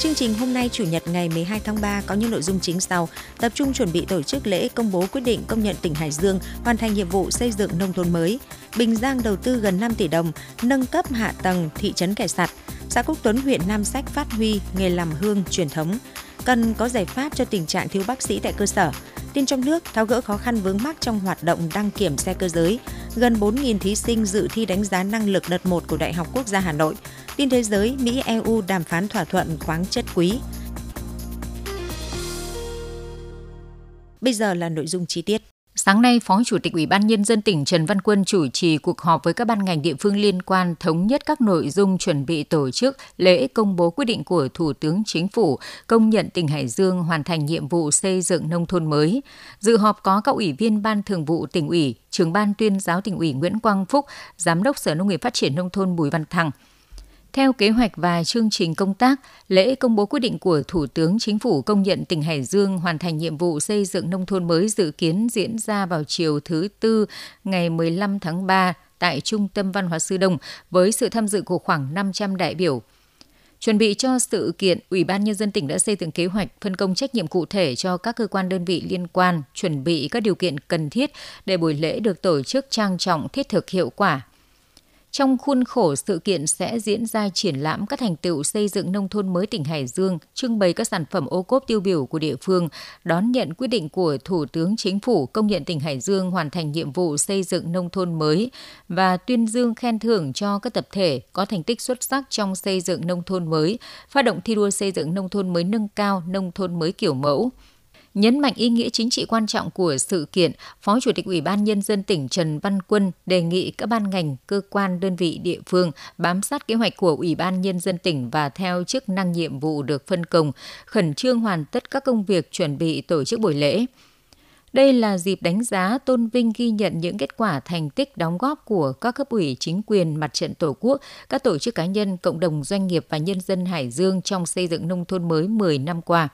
Chương trình hôm nay Chủ nhật ngày 12 tháng 3 có những nội dung chính sau. Tập trung chuẩn bị tổ chức lễ công bố quyết định công nhận tỉnh Hải Dương hoàn thành nhiệm vụ xây dựng nông thôn mới. Bình Giang đầu tư gần 5 tỷ đồng, nâng cấp hạ tầng thị trấn Kẻ Sạt. Xã Quốc Tuấn huyện Nam Sách phát huy nghề làm hương truyền thống. Cần có giải pháp cho tình trạng thiếu bác sĩ tại cơ sở. Tin trong nước tháo gỡ khó khăn vướng mắc trong hoạt động đăng kiểm xe cơ giới. Gần 4.000 thí sinh dự thi đánh giá năng lực đợt 1 của Đại học Quốc gia Hà Nội. Tin thế giới, Mỹ EU đàm phán thỏa thuận khoáng chất quý. Bây giờ là nội dung chi tiết. Sáng nay, Phó Chủ tịch Ủy ban Nhân dân tỉnh Trần Văn Quân chủ trì cuộc họp với các ban ngành địa phương liên quan thống nhất các nội dung chuẩn bị tổ chức lễ công bố quyết định của Thủ tướng Chính phủ công nhận tỉnh Hải Dương hoàn thành nhiệm vụ xây dựng nông thôn mới. Dự họp có các ủy viên Ban Thường vụ tỉnh ủy, trưởng ban tuyên giáo tỉnh ủy Nguyễn Quang Phúc, Giám đốc Sở Nông nghiệp Phát triển Nông thôn Bùi Văn Thăng, theo kế hoạch và chương trình công tác, lễ công bố quyết định của Thủ tướng Chính phủ công nhận tỉnh Hải Dương hoàn thành nhiệm vụ xây dựng nông thôn mới dự kiến diễn ra vào chiều thứ Tư ngày 15 tháng 3 tại Trung tâm Văn hóa Sư Đông với sự tham dự của khoảng 500 đại biểu. Chuẩn bị cho sự kiện, Ủy ban Nhân dân tỉnh đã xây dựng kế hoạch phân công trách nhiệm cụ thể cho các cơ quan đơn vị liên quan, chuẩn bị các điều kiện cần thiết để buổi lễ được tổ chức trang trọng, thiết thực hiệu quả, trong khuôn khổ sự kiện sẽ diễn ra triển lãm các thành tựu xây dựng nông thôn mới tỉnh Hải Dương, trưng bày các sản phẩm ô cốp tiêu biểu của địa phương, đón nhận quyết định của Thủ tướng Chính phủ công nhận tỉnh Hải Dương hoàn thành nhiệm vụ xây dựng nông thôn mới và tuyên dương khen thưởng cho các tập thể có thành tích xuất sắc trong xây dựng nông thôn mới, phát động thi đua xây dựng nông thôn mới nâng cao, nông thôn mới kiểu mẫu. Nhấn mạnh ý nghĩa chính trị quan trọng của sự kiện, Phó Chủ tịch Ủy ban Nhân dân tỉnh Trần Văn Quân đề nghị các ban ngành, cơ quan, đơn vị địa phương bám sát kế hoạch của Ủy ban Nhân dân tỉnh và theo chức năng nhiệm vụ được phân công, khẩn trương hoàn tất các công việc chuẩn bị tổ chức buổi lễ. Đây là dịp đánh giá, tôn vinh ghi nhận những kết quả thành tích đóng góp của các cấp ủy chính quyền, mặt trận tổ quốc, các tổ chức cá nhân, cộng đồng doanh nghiệp và nhân dân Hải Dương trong xây dựng nông thôn mới 10 năm qua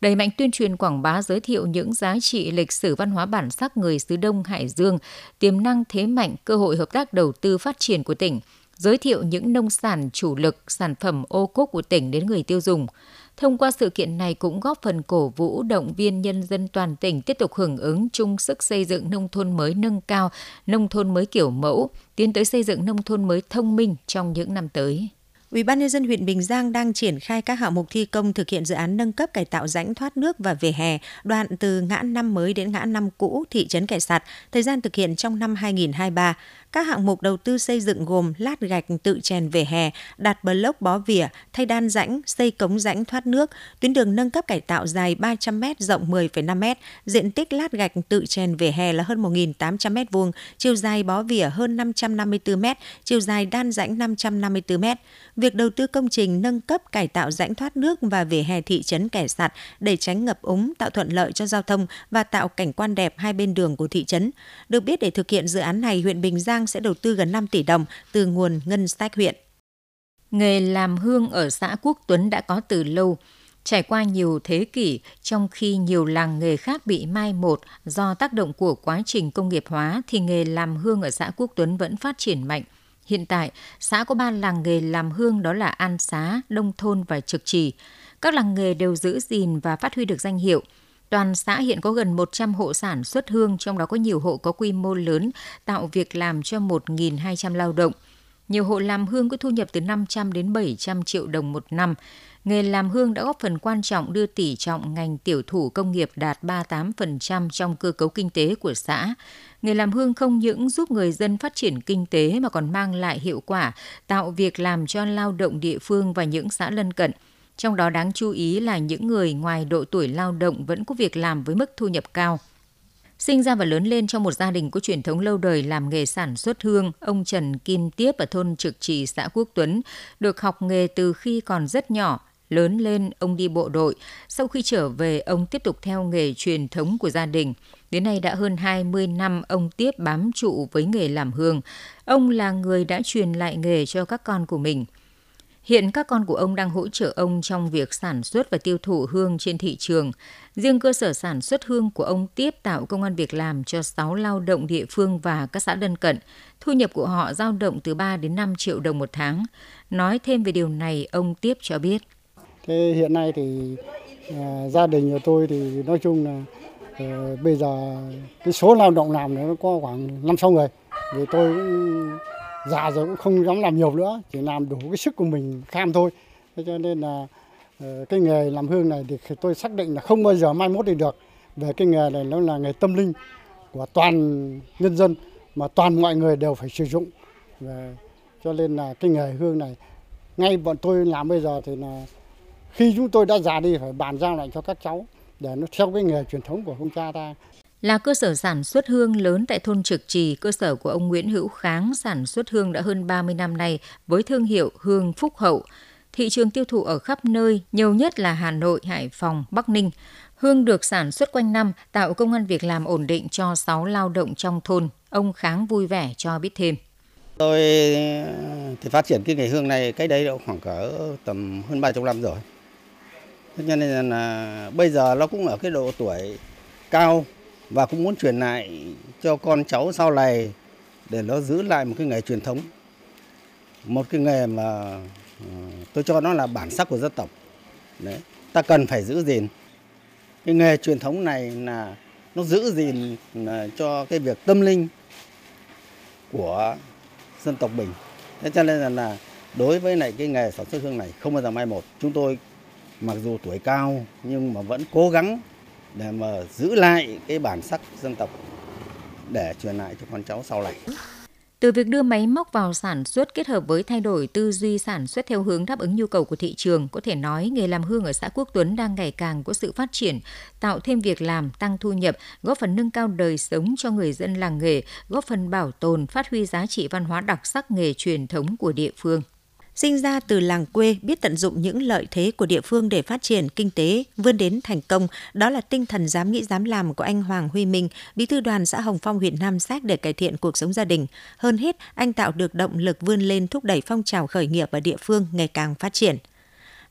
đẩy mạnh tuyên truyền quảng bá giới thiệu những giá trị lịch sử văn hóa bản sắc người xứ Đông Hải Dương, tiềm năng thế mạnh, cơ hội hợp tác đầu tư phát triển của tỉnh, giới thiệu những nông sản chủ lực, sản phẩm ô cốp của tỉnh đến người tiêu dùng. Thông qua sự kiện này cũng góp phần cổ vũ động viên nhân dân toàn tỉnh tiếp tục hưởng ứng chung sức xây dựng nông thôn mới nâng cao, nông thôn mới kiểu mẫu, tiến tới xây dựng nông thôn mới thông minh trong những năm tới. Ủy ban nhân dân huyện Bình Giang đang triển khai các hạng mục thi công thực hiện dự án nâng cấp cải tạo rãnh thoát nước và vỉa hè đoạn từ ngã năm mới đến ngã năm cũ thị trấn Kẻ Sạt, thời gian thực hiện trong năm 2023. Các hạng mục đầu tư xây dựng gồm lát gạch tự chèn về hè, đặt bờ lốc bó vỉa, thay đan rãnh, xây cống rãnh thoát nước, tuyến đường nâng cấp cải tạo dài 300 m rộng 10,5 m, diện tích lát gạch tự chèn về hè là hơn 1.800 m vuông, chiều dài bó vỉa hơn 554 m, chiều dài đan rãnh 554 m. Việc đầu tư công trình nâng cấp cải tạo rãnh thoát nước và vỉa hè thị trấn Kẻ Sạt để tránh ngập úng, tạo thuận lợi cho giao thông và tạo cảnh quan đẹp hai bên đường của thị trấn. Được biết để thực hiện dự án này, huyện Bình Giang sẽ đầu tư gần 5 tỷ đồng từ nguồn ngân sách huyện. Nghề làm hương ở xã Quốc Tuấn đã có từ lâu, trải qua nhiều thế kỷ trong khi nhiều làng nghề khác bị mai một do tác động của quá trình công nghiệp hóa thì nghề làm hương ở xã Quốc Tuấn vẫn phát triển mạnh. Hiện tại, xã có ba làng nghề làm hương đó là An Xá, Đông Thôn và Trực Trì. Các làng nghề đều giữ gìn và phát huy được danh hiệu – Toàn xã hiện có gần 100 hộ sản xuất hương, trong đó có nhiều hộ có quy mô lớn, tạo việc làm cho 1.200 lao động. Nhiều hộ làm hương có thu nhập từ 500 đến 700 triệu đồng một năm. Nghề làm hương đã góp phần quan trọng đưa tỷ trọng ngành tiểu thủ công nghiệp đạt 38% trong cơ cấu kinh tế của xã. Nghề làm hương không những giúp người dân phát triển kinh tế mà còn mang lại hiệu quả, tạo việc làm cho lao động địa phương và những xã lân cận – trong đó đáng chú ý là những người ngoài độ tuổi lao động vẫn có việc làm với mức thu nhập cao. Sinh ra và lớn lên trong một gia đình có truyền thống lâu đời làm nghề sản xuất hương, ông Trần Kim Tiếp ở thôn Trực Trì, xã Quốc Tuấn, được học nghề từ khi còn rất nhỏ. Lớn lên, ông đi bộ đội. Sau khi trở về, ông tiếp tục theo nghề truyền thống của gia đình. Đến nay đã hơn 20 năm ông Tiếp bám trụ với nghề làm hương. Ông là người đã truyền lại nghề cho các con của mình – Hiện các con của ông đang hỗ trợ ông trong việc sản xuất và tiêu thụ hương trên thị trường. Riêng cơ sở sản xuất hương của ông tiếp tạo công an việc làm cho 6 lao động địa phương và các xã lân cận. Thu nhập của họ dao động từ 3 đến 5 triệu đồng một tháng. Nói thêm về điều này, ông tiếp cho biết Thế hiện nay thì à, gia đình của tôi thì nói chung là à, bây giờ cái số lao động làm nó có khoảng năm sáu người. Vì tôi cũng già rồi cũng không dám làm nhiều nữa, chỉ làm đủ cái sức của mình kham thôi. Thế cho nên là ờ, cái nghề làm hương này thì tôi xác định là không bao giờ mai mốt đi được. Về cái nghề này nó là nghề tâm linh của toàn nhân dân mà toàn mọi người đều phải sử dụng. Về cho nên là cái nghề hương này ngay bọn tôi làm bây giờ thì là khi chúng tôi đã già đi phải bàn giao lại cho các cháu để nó theo cái nghề truyền thống của ông cha ta là cơ sở sản xuất hương lớn tại thôn Trực Trì, cơ sở của ông Nguyễn Hữu Kháng sản xuất hương đã hơn 30 năm nay với thương hiệu Hương Phúc Hậu thị trường tiêu thụ ở khắp nơi, nhiều nhất là Hà Nội, Hải Phòng, Bắc Ninh. Hương được sản xuất quanh năm, tạo công an việc làm ổn định cho 6 lao động trong thôn. Ông Kháng vui vẻ cho biết thêm. Tôi ờ, thì phát triển cái nghề hương này cách đây khoảng cỡ tầm hơn 30 năm rồi. Thế nên là bây giờ nó cũng ở cái độ tuổi cao và cũng muốn truyền lại cho con cháu sau này để nó giữ lại một cái nghề truyền thống. Một cái nghề mà ừ, tôi cho nó là bản sắc của dân tộc. Đấy ta cần phải giữ gìn. Cái nghề truyền thống này là nó giữ gìn ừ, cho cái việc tâm linh của dân tộc mình. Thế cho nên là, là đối với lại cái nghề sản xuất hương này không bao giờ mai một. Chúng tôi mặc dù tuổi cao nhưng mà vẫn cố gắng để mà giữ lại cái bản sắc dân tộc để truyền lại cho con cháu sau này. Từ việc đưa máy móc vào sản xuất kết hợp với thay đổi tư duy sản xuất theo hướng đáp ứng nhu cầu của thị trường, có thể nói nghề làm hương ở xã Quốc Tuấn đang ngày càng có sự phát triển, tạo thêm việc làm, tăng thu nhập, góp phần nâng cao đời sống cho người dân làng nghề, góp phần bảo tồn, phát huy giá trị văn hóa đặc sắc nghề truyền thống của địa phương sinh ra từ làng quê biết tận dụng những lợi thế của địa phương để phát triển kinh tế, vươn đến thành công. Đó là tinh thần dám nghĩ dám làm của anh Hoàng Huy Minh, bí thư đoàn xã Hồng Phong huyện Nam Sách để cải thiện cuộc sống gia đình. Hơn hết, anh tạo được động lực vươn lên thúc đẩy phong trào khởi nghiệp ở địa phương ngày càng phát triển.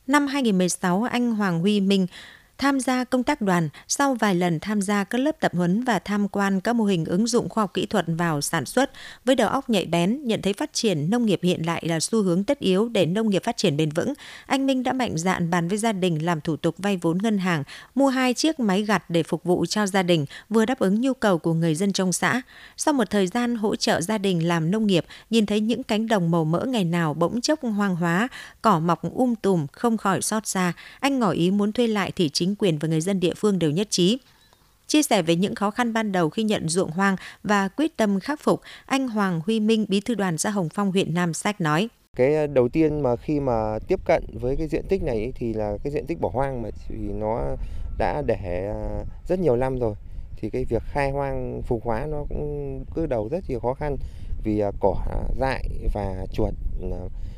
Năm 2016, anh Hoàng Huy Minh tham gia công tác đoàn, sau vài lần tham gia các lớp tập huấn và tham quan các mô hình ứng dụng khoa học kỹ thuật vào sản xuất, với đầu óc nhạy bén, nhận thấy phát triển nông nghiệp hiện lại là xu hướng tất yếu để nông nghiệp phát triển bền vững, anh Minh đã mạnh dạn bàn với gia đình làm thủ tục vay vốn ngân hàng, mua hai chiếc máy gặt để phục vụ cho gia đình, vừa đáp ứng nhu cầu của người dân trong xã. Sau một thời gian hỗ trợ gia đình làm nông nghiệp, nhìn thấy những cánh đồng màu mỡ ngày nào bỗng chốc hoang hóa, cỏ mọc um tùm, không khỏi xót xa, anh ngỏ ý muốn thuê lại thị chính quyền và người dân địa phương đều nhất trí. Chia sẻ về những khó khăn ban đầu khi nhận ruộng hoang và quyết tâm khắc phục, anh Hoàng Huy Minh, bí thư đoàn xã Hồng Phong, huyện Nam Sách nói. Cái ờ, đầu tiên mà khi mà tiếp cận với cái diện tích này thì là cái diện tích bỏ hoang mà thì nó đã để ờ, rất nhiều năm rồi. Thì cái việc khai hoang phục hóa nó cũng cứ đầu rất nhiều khó khăn vì ờ, cỏ dại và chuột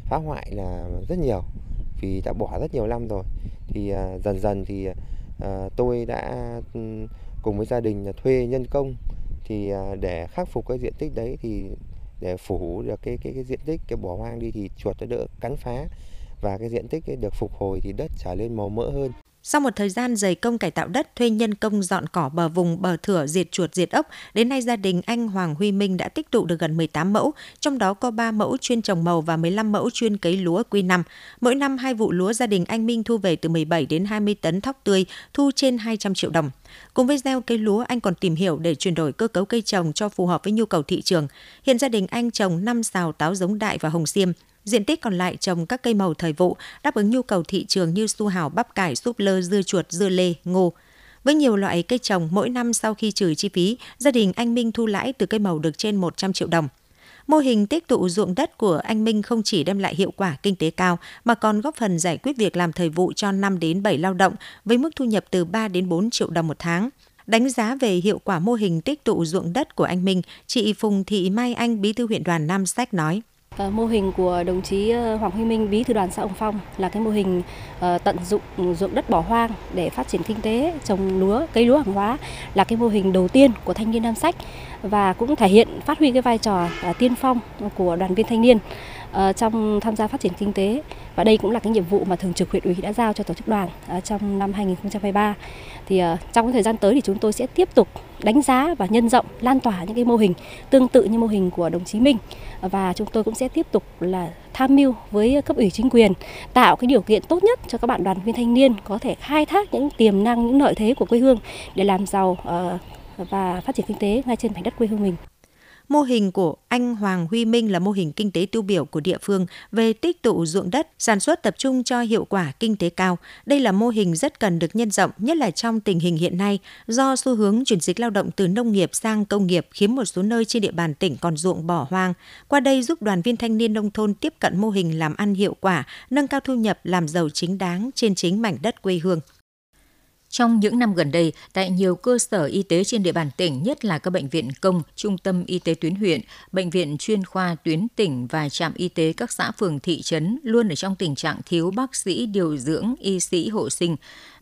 phá hoại là rất nhiều vì đã bỏ rất nhiều năm rồi. Thì à, dần dần thì à, tôi đã ừ, cùng với gia đình là thuê nhân công. Thì à, để khắc phục cái diện tích đấy thì để phủ được cái cái cái diện tích, cái bỏ hoang đi thì chuột nó đỡ cắn phá. Và cái diện tích được phục hồi thì đất trở lên màu mỡ hơn sau một thời gian dày công cải tạo đất, thuê nhân công dọn cỏ bờ vùng bờ thửa diệt chuột diệt ốc, đến nay gia đình anh Hoàng Huy Minh đã tích tụ được gần 18 mẫu, trong đó có 3 mẫu chuyên trồng màu và 15 mẫu chuyên cấy lúa quy năm. Mỗi năm hai vụ lúa gia đình anh Minh thu về từ 17 đến 20 tấn thóc tươi, thu trên 200 triệu đồng. Cùng với gieo cây lúa, anh còn tìm hiểu để chuyển đổi cơ cấu cây trồng cho phù hợp với nhu cầu thị trường. Hiện gia đình anh trồng 5 xào táo giống đại và hồng xiêm, Diện tích còn lại trồng các cây màu thời vụ, đáp ứng nhu cầu thị trường như su hào, bắp cải, súp lơ, dưa chuột, dưa lê, ngô. Với nhiều loại cây trồng, mỗi năm sau khi trừ chi phí, gia đình anh Minh thu lãi từ cây màu được trên 100 triệu đồng. Mô hình tích tụ ruộng đất của anh Minh không chỉ đem lại hiệu quả kinh tế cao mà còn góp phần giải quyết việc làm thời vụ cho 5 đến 7 lao động với mức thu nhập từ 3 đến 4 triệu đồng một tháng. Đánh giá về hiệu quả mô hình tích tụ ruộng đất của anh Minh, chị Phùng Thị Mai Anh, bí thư huyện đoàn Nam Sách nói. Ờ, mô hình của đồng chí ờ, Hoàng Huy Minh, bí thư đoàn xã Hồng Phong là cái mô hình ờ, tận dụng ruộng đất bỏ hoang để phát triển kinh tế, trồng lúa, cây lúa hàng hóa là cái mô hình đầu tiên của thanh niên Nam Sách và cũng thể hiện phát huy cái vai trò tiên phong của đoàn viên thanh niên trong tham gia phát triển kinh tế. Và đây cũng là cái nhiệm vụ mà thường trực huyện ủy đã giao cho tổ chức đoàn trong năm 2023 thì trong thời gian tới thì chúng tôi sẽ tiếp tục đánh giá và nhân rộng, lan tỏa những cái mô hình tương tự như mô hình của đồng chí Minh và chúng tôi cũng sẽ tiếp tục là tham mưu với cấp ủy chính quyền tạo cái điều kiện tốt nhất cho các bạn đoàn viên thanh niên có thể khai thác những tiềm năng, những lợi thế của quê hương để làm giàu ờ, và phát triển kinh tế ngay trên mảnh đất quê hương mình. Mô hình của anh Hoàng Huy Minh là mô hình kinh tế tiêu biểu của địa phương về tích tụ ruộng đất, sản xuất tập trung cho hiệu quả kinh tế cao. Đây là mô hình rất cần được nhân rộng, nhất là trong tình hình hiện nay, do xu hướng chuyển dịch lao động từ nông nghiệp sang công nghiệp khiến một số nơi trên địa bàn tỉnh còn ruộng bỏ hoang. Qua đây giúp đoàn viên thanh niên nông thôn tiếp cận mô hình làm ăn hiệu quả, nâng cao thu nhập, làm giàu chính đáng trên chính mảnh đất quê hương. Trong những năm gần đây, tại nhiều cơ sở y tế trên địa bàn tỉnh, nhất là các bệnh viện công, trung tâm y tế tuyến huyện, bệnh viện chuyên khoa tuyến tỉnh và trạm y tế các xã phường thị trấn luôn ở trong tình trạng thiếu bác sĩ điều dưỡng, y sĩ hộ sinh.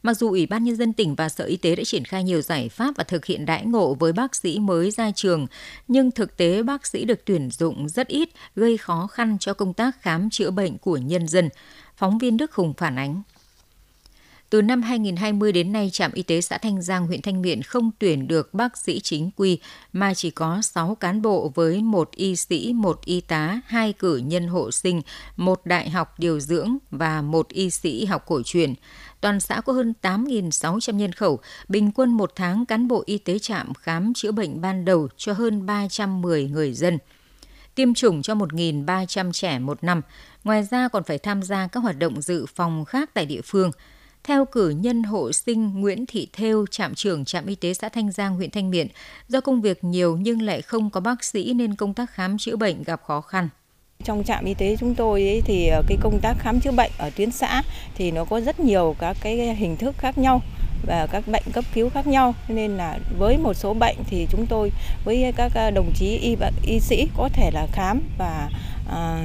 Mặc dù Ủy ban Nhân dân tỉnh và Sở Y tế đã triển khai nhiều giải pháp và thực hiện đãi ngộ với bác sĩ mới ra trường, nhưng thực tế bác sĩ được tuyển dụng rất ít, gây khó khăn cho công tác khám chữa bệnh của nhân dân. Phóng viên Đức Hùng phản ánh. Từ năm 2020 đến nay, trạm y tế xã Thanh Giang, huyện Thanh Miện không tuyển được bác sĩ chính quy mà chỉ có 6 cán bộ với một y sĩ, một y tá, hai cử nhân hộ sinh, một đại học điều dưỡng và một y sĩ học cổ truyền. Toàn xã có hơn 8.600 nhân khẩu, bình quân một tháng cán bộ y tế trạm khám chữa bệnh ban đầu cho hơn 310 người dân tiêm chủng cho 1.300 trẻ một năm. Ngoài ra còn phải tham gia các hoạt động dự phòng khác tại địa phương – theo cử nhân hộ sinh Nguyễn Thị Thêu, trạm trưởng trạm y tế xã Thanh Giang, huyện Thanh Miện, do công việc nhiều nhưng lại không có bác sĩ nên công tác khám chữa bệnh gặp khó khăn. Trong trạm y tế chúng tôi ấy thì ờ, cái công tác khám chữa bệnh ở tuyến xã thì nó có rất nhiều các cái hình thức khác nhau và các bệnh cấp cứu khác nhau nên là với một số bệnh thì chúng tôi với các ờ, đồng chí y y sĩ có thể là khám và À,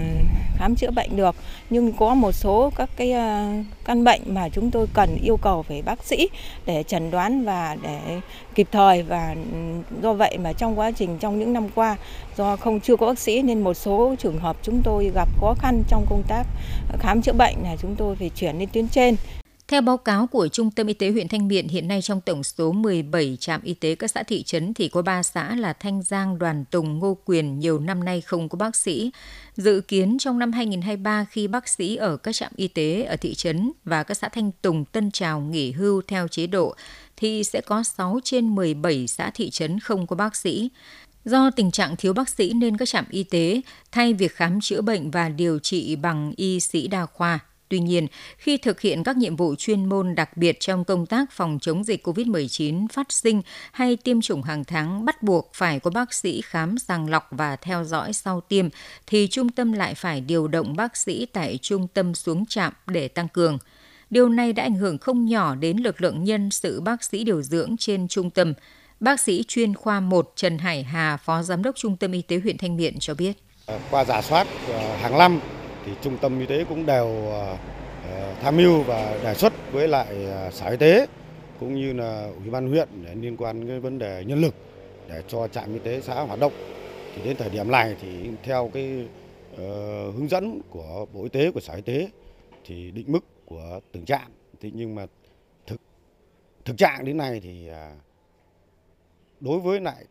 khám chữa bệnh được. Nhưng có một số các cái à, căn bệnh mà chúng tôi cần yêu cầu phải bác sĩ để chẩn đoán và để kịp thời và ừ, do vậy mà trong quá trình, trong những năm qua do không, chưa có bác sĩ nên một số trường hợp chúng tôi gặp khó khăn trong công tác khám chữa bệnh là chúng tôi phải chuyển lên tuyến trên theo báo cáo của Trung tâm Y tế huyện Thanh Miện, hiện nay trong tổng số 17 trạm y tế các xã thị trấn thì có 3 xã là Thanh Giang, Đoàn Tùng, Ngô Quyền nhiều năm nay không có bác sĩ. Dự kiến trong năm 2023 khi bác sĩ ở các trạm y tế ở thị trấn và các xã Thanh Tùng, Tân Trào nghỉ hưu theo chế độ thì sẽ có 6 trên 17 xã thị trấn không có bác sĩ. Do tình trạng thiếu bác sĩ nên các trạm y tế thay việc khám chữa bệnh và điều trị bằng y sĩ đa khoa Tuy nhiên, khi thực hiện các nhiệm vụ chuyên môn đặc biệt trong công tác phòng chống dịch COVID-19 phát sinh hay tiêm chủng hàng tháng bắt buộc phải có bác sĩ khám sàng lọc và theo dõi sau tiêm, thì trung tâm lại phải điều động bác sĩ tại trung tâm xuống trạm để tăng cường. Điều này đã ảnh hưởng không nhỏ đến lực lượng nhân sự bác sĩ điều dưỡng trên trung tâm. Bác sĩ chuyên khoa 1 Trần Hải Hà, Phó Giám đốc Trung tâm Y tế huyện Thanh Miện cho biết. Qua giả soát ờ, hàng năm thì trung tâm y tế cũng đều ờ, ờ, tham mưu và đề xuất với lại ờ, sở y tế cũng như là ủy ban huyện để liên quan cái vấn đề nhân lực để cho trạm y tế xã hoạt động. Thì đến thời điểm này thì theo cái uh, hướng dẫn của bộ y tế của sở y tế thì định mức của từng trạm. Thì nhưng mà thực thực trạng đến nay thì uh, đối với lại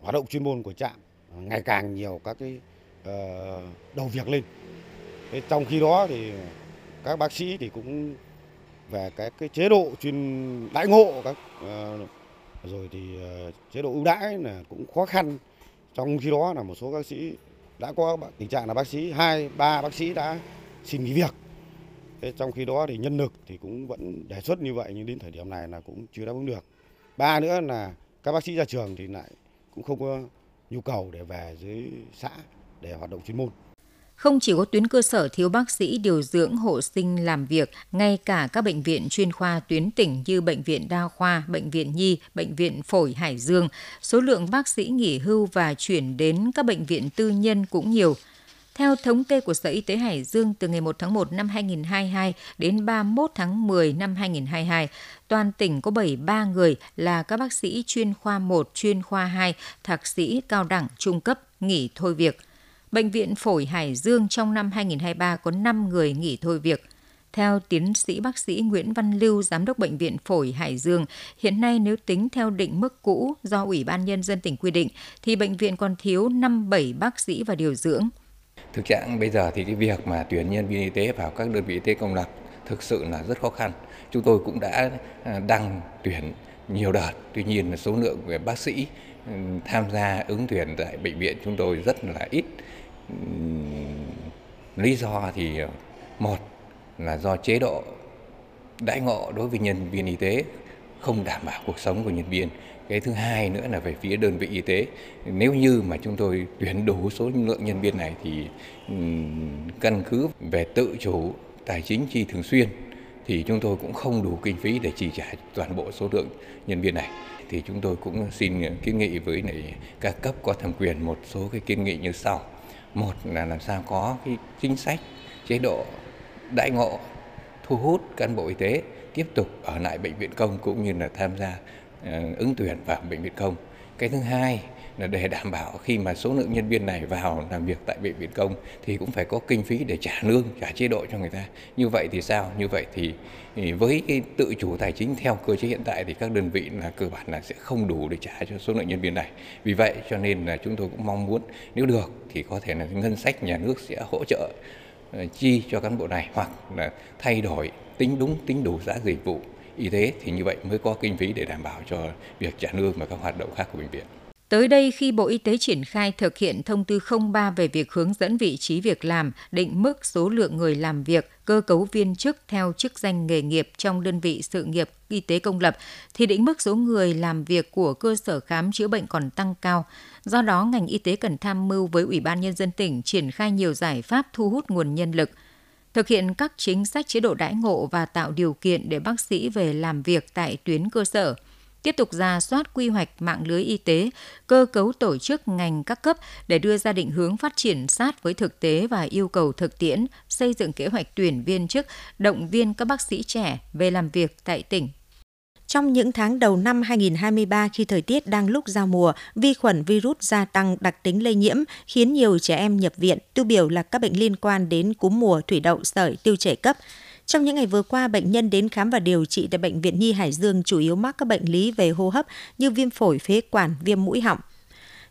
hoạt động chuyên môn của trạm ngày càng nhiều các cái uh, đầu việc lên trong khi đó thì các bác sĩ thì cũng về cái cái chế độ chuyên đãi ngộ các uh, rồi thì uh, chế độ ưu đãi là cũng khó khăn. Trong khi đó là một số bác sĩ đã có tình trạng là bác sĩ hai ba bác sĩ đã xin nghỉ việc. Thế trong khi đó thì nhân lực thì cũng vẫn đề xuất như vậy nhưng đến thời điểm này là cũng chưa đáp ứng được. Ba nữa là các bác sĩ ra trường thì lại cũng không có nhu cầu để về dưới xã để hoạt động chuyên môn không chỉ có tuyến cơ sở thiếu bác sĩ điều dưỡng hộ sinh làm việc, ngay cả các bệnh viện chuyên khoa tuyến tỉnh như Bệnh viện Đa khoa, Bệnh viện Nhi, Bệnh viện Phổi Hải Dương, số lượng bác sĩ nghỉ hưu và chuyển đến các bệnh viện tư nhân cũng nhiều. Theo thống kê của Sở Y tế Hải Dương, từ ngày 1 tháng 1 năm 2022 đến 31 tháng 10 năm 2022, toàn tỉnh có 73 người là các bác sĩ chuyên khoa 1, chuyên khoa 2, thạc sĩ cao đẳng, trung cấp, nghỉ thôi việc – Bệnh viện Phổi Hải Dương trong năm 2023 có 5 người nghỉ thôi việc. Theo tiến sĩ bác sĩ Nguyễn Văn Lưu, Giám đốc Bệnh viện Phổi Hải Dương, hiện nay nếu tính theo định mức cũ do Ủy ban Nhân dân tỉnh quy định, thì bệnh viện còn thiếu 5-7 bác sĩ và điều dưỡng. Thực trạng bây giờ thì cái việc mà tuyển nhân viên y tế vào các đơn vị y tế công lập thực sự là rất khó khăn. Chúng tôi cũng đã à, đăng tuyển nhiều đợt, tuy nhiên là số lượng về bác sĩ ừ, tham gia ứng tuyển tại bệnh viện chúng tôi rất là ít. Lý do thì ờ, một là do chế độ đãi ngộ đối với nhân viên y tế không đảm bảo cuộc sống của nhân viên. Cái thứ hai nữa là về phía đơn vị y tế. Nếu như mà chúng tôi tuyển đủ số lượng nhân viên này thì căn cứ về tự chủ tài chính chi thường xuyên thì chúng tôi cũng không đủ kinh phí để chi trả toàn bộ số lượng nhân viên này. Thì chúng tôi cũng xin kiến nghị với các cấp có thẩm quyền một số cái kiến nghị như sau một là làm sao có cái chính sách, chế độ đại ngộ, thu hút cán bộ y tế tiếp tục ở lại bệnh viện công cũng như là tham gia ờ, ứng tuyển vào bệnh viện công. Cái thứ hai là để đảm bảo khi mà số lượng nhân viên này vào làm việc tại bệnh viện công thì cũng phải có kinh phí để trả lương, trả chế độ cho người ta. Như vậy thì sao? Như vậy thì, với cái tự chủ tài chính theo cơ chế hiện tại thì các đơn vị là cơ bản là sẽ không đủ để trả cho số lượng nhân viên này. Vì vậy cho nên là chúng tôi cũng mong muốn nếu được thì có thể là ngân sách nhà nước sẽ hỗ trợ ờ, chi cho cán bộ này hoặc là thay đổi tính đúng tính đủ giá dịch vụ y tế thì như vậy mới có kinh phí để đảm bảo cho việc trả lương và các hoạt động khác của bệnh viện. Tới đây, khi Bộ Y tế triển khai thực hiện thông tư 03 về việc hướng dẫn vị trí việc làm, định mức số lượng người làm việc, cơ cấu viên chức theo chức danh nghề nghiệp trong đơn vị sự nghiệp y tế công lập, thì định mức số người làm việc của cơ sở khám chữa bệnh còn tăng cao. Do đó, ngành y tế cần tham mưu với Ủy ban Nhân dân tỉnh triển khai nhiều giải pháp thu hút nguồn nhân lực – thực hiện các chính sách chế độ đãi ngộ và tạo điều kiện để bác sĩ về làm việc tại tuyến cơ sở tiếp tục ra soát quy hoạch mạng lưới y tế, cơ cấu tổ chức ngành các cấp để đưa ra định hướng phát triển sát với thực tế và yêu cầu thực tiễn, xây dựng kế hoạch tuyển viên chức, động viên các bác sĩ trẻ về làm việc tại tỉnh. Trong những tháng đầu năm 2023 khi thời tiết đang lúc giao mùa, vi khuẩn virus gia tăng đặc tính lây nhiễm khiến nhiều trẻ em nhập viện, tiêu biểu là các bệnh liên quan đến cúm mùa, thủy đậu, sởi, tiêu chảy cấp. Trong những ngày vừa qua, bệnh nhân đến khám và điều trị tại Bệnh viện Nhi Hải Dương chủ yếu mắc các bệnh lý về hô hấp như viêm phổi, phế quản, viêm mũi họng.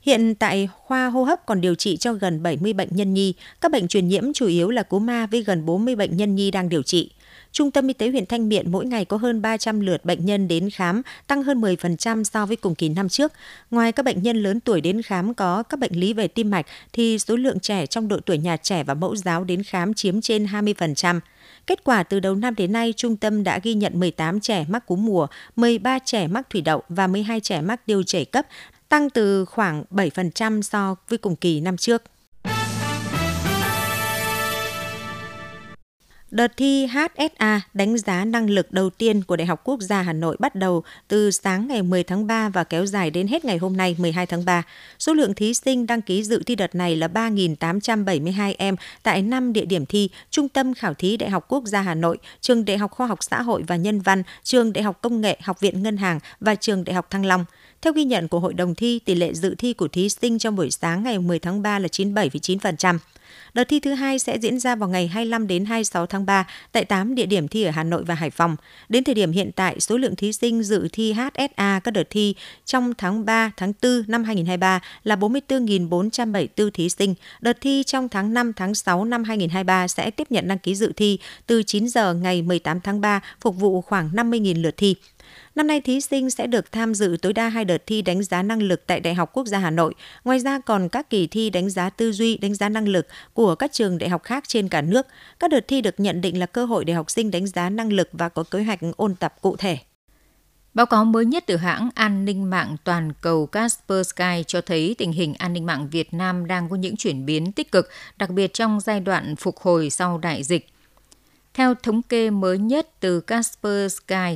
Hiện tại khoa hô hấp còn điều trị cho gần 70 bệnh nhân nhi. Các bệnh truyền nhiễm chủ yếu là cúm ma với gần 40 bệnh nhân nhi đang điều trị. Trung tâm Y tế huyện Thanh Miện mỗi ngày có hơn 300 lượt bệnh nhân đến khám, tăng hơn 10% so với cùng kỳ năm trước. Ngoài các bệnh nhân lớn tuổi đến khám có các bệnh lý về tim mạch, thì số lượng trẻ trong độ tuổi nhà trẻ và mẫu giáo đến khám chiếm trên 20%. Kết quả từ đầu năm đến nay, trung tâm đã ghi nhận 18 trẻ mắc cúm mùa, 13 trẻ mắc thủy đậu và 12 trẻ mắc tiêu chảy cấp, tăng từ khoảng 7% so với cùng kỳ năm trước. Đợt thi HSA đánh giá năng lực đầu tiên của Đại học Quốc gia Hà Nội bắt đầu từ sáng ngày 10 tháng 3 và kéo dài đến hết ngày hôm nay 12 tháng 3. Số lượng thí sinh đăng ký dự thi đợt này là 3.872 em tại 5 địa điểm thi, Trung tâm Khảo thí Đại học Quốc gia Hà Nội, Trường Đại học Khoa học Xã hội và Nhân văn, Trường Đại học Công nghệ, Học viện Ngân hàng và Trường Đại học Thăng Long. Theo ghi nhận của Hội đồng thi, tỷ lệ dự thi của thí sinh trong buổi sáng ngày 10 tháng 3 là 97,9%. Đợt thi thứ hai sẽ diễn ra vào ngày 25 đến 26 tháng 3 tại 8 địa điểm thi ở Hà Nội và Hải Phòng. Đến thời điểm hiện tại, số lượng thí sinh dự thi HSA các đợt thi trong tháng 3, tháng 4 năm 2023 là 44.474 thí sinh. Đợt thi trong tháng 5, tháng 6 năm 2023 sẽ tiếp nhận đăng ký dự thi từ 9 giờ ngày 18 tháng 3, phục vụ khoảng 50.000 lượt thi. Năm nay thí sinh sẽ được tham dự tối đa hai đợt thi đánh giá năng lực tại Đại học Quốc gia Hà Nội. Ngoài ra còn các kỳ thi đánh giá tư duy, đánh giá năng lực của các trường đại học khác trên cả nước. Các đợt thi được nhận định là cơ hội để học sinh đánh giá năng lực và có kế hoạch ôn tập cụ thể. Báo cáo mới nhất từ hãng an ninh mạng toàn cầu Kaspersky cho thấy tình hình an ninh mạng Việt Nam đang có những chuyển biến tích cực, đặc biệt trong giai đoạn phục hồi sau đại dịch. Theo thống kê mới nhất từ Kaspersky,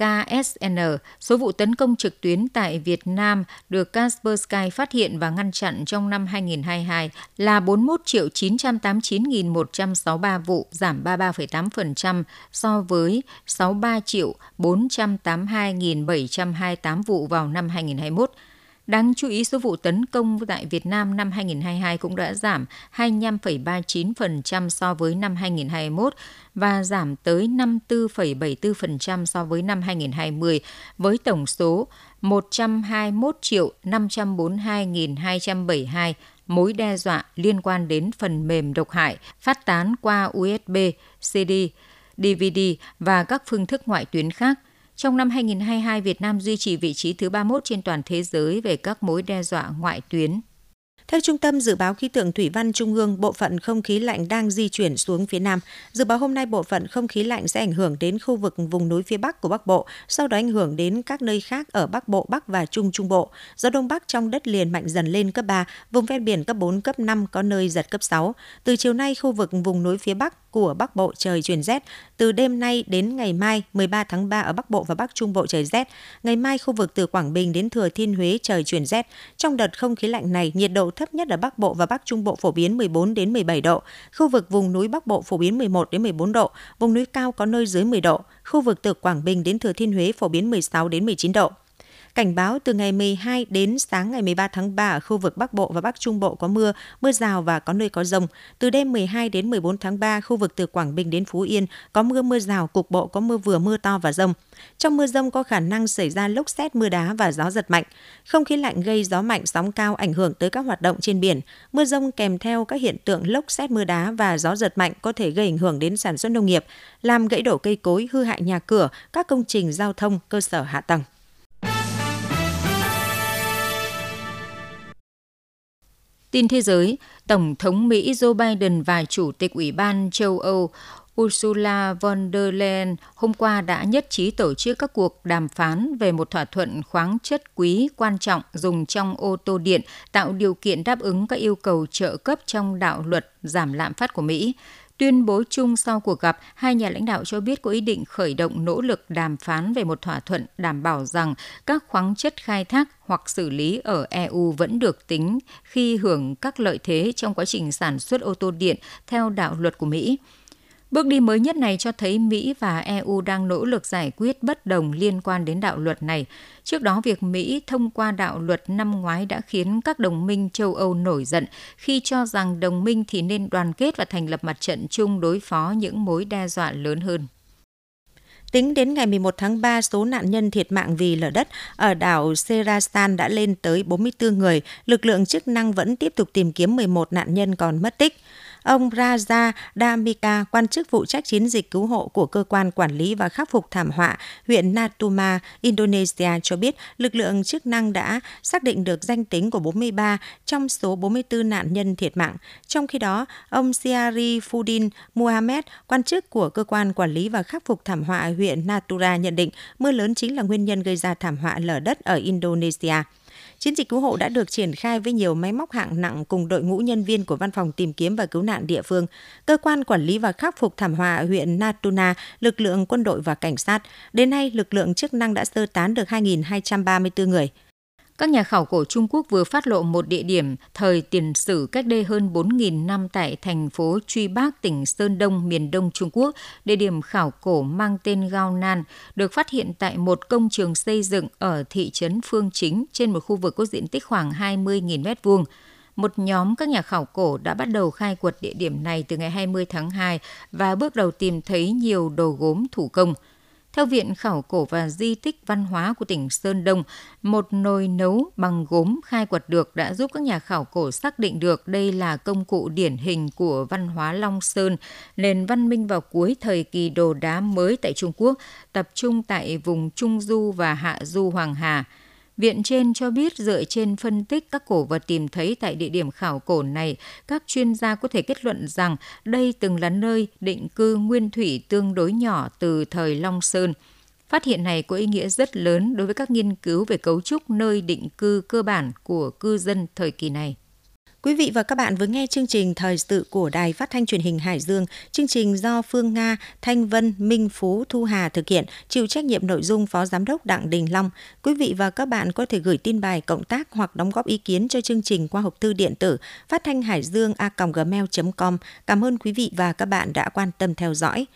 KSN, số vụ tấn công trực tuyến tại Việt Nam được Kaspersky phát hiện và ngăn chặn trong năm 2022 là 41.989.163 vụ, giảm 33,8% so với 63.482.728 vụ vào năm 2021. Đáng chú ý, số vụ tấn công tại Việt Nam năm 2022 cũng đã giảm 25,39% so với năm 2021 và giảm tới 54,74% so với năm 2020 với tổng số 121 triệu 542.272 mối đe dọa liên quan đến phần mềm độc hại phát tán qua USB, CD, DVD và các phương thức ngoại tuyến khác. Trong năm 2022, Việt Nam duy trì vị trí thứ 31 trên toàn thế giới về các mối đe dọa ngoại tuyến theo Trung tâm Dự báo Khí tượng Thủy văn Trung ương, bộ phận không khí lạnh đang di chuyển xuống phía Nam. Dự báo hôm nay bộ phận không khí lạnh sẽ ảnh hưởng đến khu vực vùng núi phía Bắc của Bắc Bộ, sau đó ảnh hưởng đến các nơi khác ở Bắc Bộ, Bắc và Trung Trung Bộ. Gió Đông Bắc trong đất liền mạnh dần lên cấp 3, vùng ven biển cấp 4, cấp 5, có nơi giật cấp 6. Từ chiều nay, khu vực vùng núi phía Bắc của Bắc Bộ trời chuyển rét. Từ đêm nay đến ngày mai 13 tháng 3 ở Bắc Bộ và Bắc Trung Bộ trời rét. Ngày mai khu vực từ Quảng Bình đến Thừa Thiên Huế trời chuyển rét. Trong đợt không khí lạnh này, nhiệt độ thấp nhất ở Bắc Bộ và Bắc Trung Bộ phổ biến 14 đến 17 độ. Khu vực vùng núi Bắc Bộ phổ biến 11 đến 14 độ, vùng núi cao có nơi dưới 10 độ. Khu vực từ Quảng Bình đến Thừa Thiên Huế phổ biến 16 đến 19 độ. Cảnh báo từ ngày 12 đến sáng ngày 13 tháng 3 ở khu vực Bắc Bộ và Bắc Trung Bộ có mưa, mưa rào và có nơi có rông. Từ đêm 12 đến 14 tháng 3, khu vực từ Quảng Bình đến Phú Yên có mưa mưa rào, cục bộ có mưa vừa mưa to và rông. Trong mưa rông có khả năng xảy ra lốc xét, mưa đá và gió giật mạnh. Không khí lạnh gây gió mạnh, sóng cao ảnh hưởng tới các hoạt động trên biển. Mưa rông kèm theo các hiện tượng lốc xét, mưa đá và gió giật mạnh có thể gây ảnh hưởng đến sản xuất nông nghiệp, làm gãy đổ cây cối, hư hại nhà cửa, các công trình giao thông, cơ sở hạ tầng. Tin thế giới, Tổng thống Mỹ Joe Biden và Chủ tịch Ủy ban châu Âu Ursula von der Leyen hôm qua đã nhất trí tổ chức các cuộc đàm phán về một thỏa thuận khoáng chất quý quan trọng dùng trong ô tô điện tạo điều kiện đáp ứng các yêu cầu trợ cấp trong đạo luật giảm lạm phát của Mỹ. Tuyên bố chung sau cuộc gặp, hai nhà lãnh đạo cho biết có ý định khởi động nỗ lực đàm phán về một thỏa thuận đảm bảo rằng các khoáng chất khai thác hoặc xử lý ở EU vẫn được tính khi hưởng các lợi thế trong quá trình sản xuất ô tô điện theo đạo luật của Mỹ. Bước đi mới nhất này cho thấy Mỹ và EU đang nỗ lực giải quyết bất đồng liên quan đến đạo luật này. Trước đó, việc Mỹ thông qua đạo luật năm ngoái đã khiến các đồng minh châu Âu nổi giận khi cho rằng đồng minh thì nên đoàn kết và thành lập mặt trận chung đối phó những mối đe dọa lớn hơn. Tính đến ngày 11 tháng 3, số nạn nhân thiệt mạng vì lở đất ở đảo Serastan đã lên tới 44 người. Lực lượng chức năng vẫn tiếp tục tìm kiếm 11 nạn nhân còn mất tích. Ông Raja Damika, quan chức phụ trách chiến dịch cứu hộ của cơ quan quản lý và khắc phục thảm họa huyện Natuma, Indonesia cho biết lực lượng chức năng đã xác định được danh tính của 43 trong số 44 nạn nhân thiệt mạng. Trong khi đó, ông Siari Fudin Muhammad, quan chức của cơ quan quản lý và khắc phục thảm họa huyện Natura nhận định mưa lớn chính là nguyên nhân gây ra thảm họa lở đất ở Indonesia. Chiến dịch cứu hộ đã được triển khai với nhiều máy móc hạng nặng cùng đội ngũ nhân viên của Văn phòng tìm kiếm và cứu nạn địa phương, cơ quan quản lý và khắc phục thảm họa huyện Natuna, lực lượng quân đội và cảnh sát. Đến nay, lực lượng chức năng đã sơ tán được 2.234 người. Các nhà khảo cổ Trung Quốc vừa phát lộ một địa điểm thời tiền sử cách đây hơn 4.000 năm tại thành phố Truy Bác, tỉnh Sơn Đông, miền đông Trung Quốc. Địa điểm khảo cổ mang tên Gao Nan được phát hiện tại một công trường xây dựng ở thị trấn Phương Chính trên một khu vực có diện tích khoảng 20.000 m2 một nhóm các nhà khảo cổ đã bắt đầu khai quật địa điểm này từ ngày 20 tháng 2 và bước đầu tìm thấy nhiều đồ gốm thủ công – theo Viện Khảo cổ và Di tích Văn hóa của tỉnh Sơn Đông, một nồi nấu bằng gốm khai quật được đã giúp các nhà khảo cổ xác định được đây là công cụ điển hình của văn hóa Long Sơn, nền văn minh vào cuối thời kỳ đồ đá mới tại Trung Quốc, tập trung tại vùng Trung Du và Hạ Du Hoàng Hà – Viện trên cho biết dựa trên phân tích các cổ vật tìm thấy tại địa điểm khảo cổ này, các chuyên gia có thể kết luận rằng đây từng là nơi định cư nguyên thủy tương đối nhỏ từ thời Long Sơn. Phát hiện này có ý nghĩa rất lớn đối với các nghiên cứu về cấu trúc nơi định cư cơ bản của cư dân thời kỳ này. Quý vị và các bạn vừa nghe chương trình Thời sự của Đài Phát thanh Truyền hình Hải Dương. Chương trình do Phương Nga, Thanh Vân, Minh Phú, Thu Hà thực hiện, chịu trách nhiệm nội dung Phó Giám đốc Đặng Đình Long. Quý vị và các bạn có thể gửi tin bài cộng tác hoặc đóng góp ý kiến cho chương trình qua hộp thư điện tử phát thanh hải dương a.gmail.com. Cảm ơn quý vị và các bạn đã quan tâm theo dõi.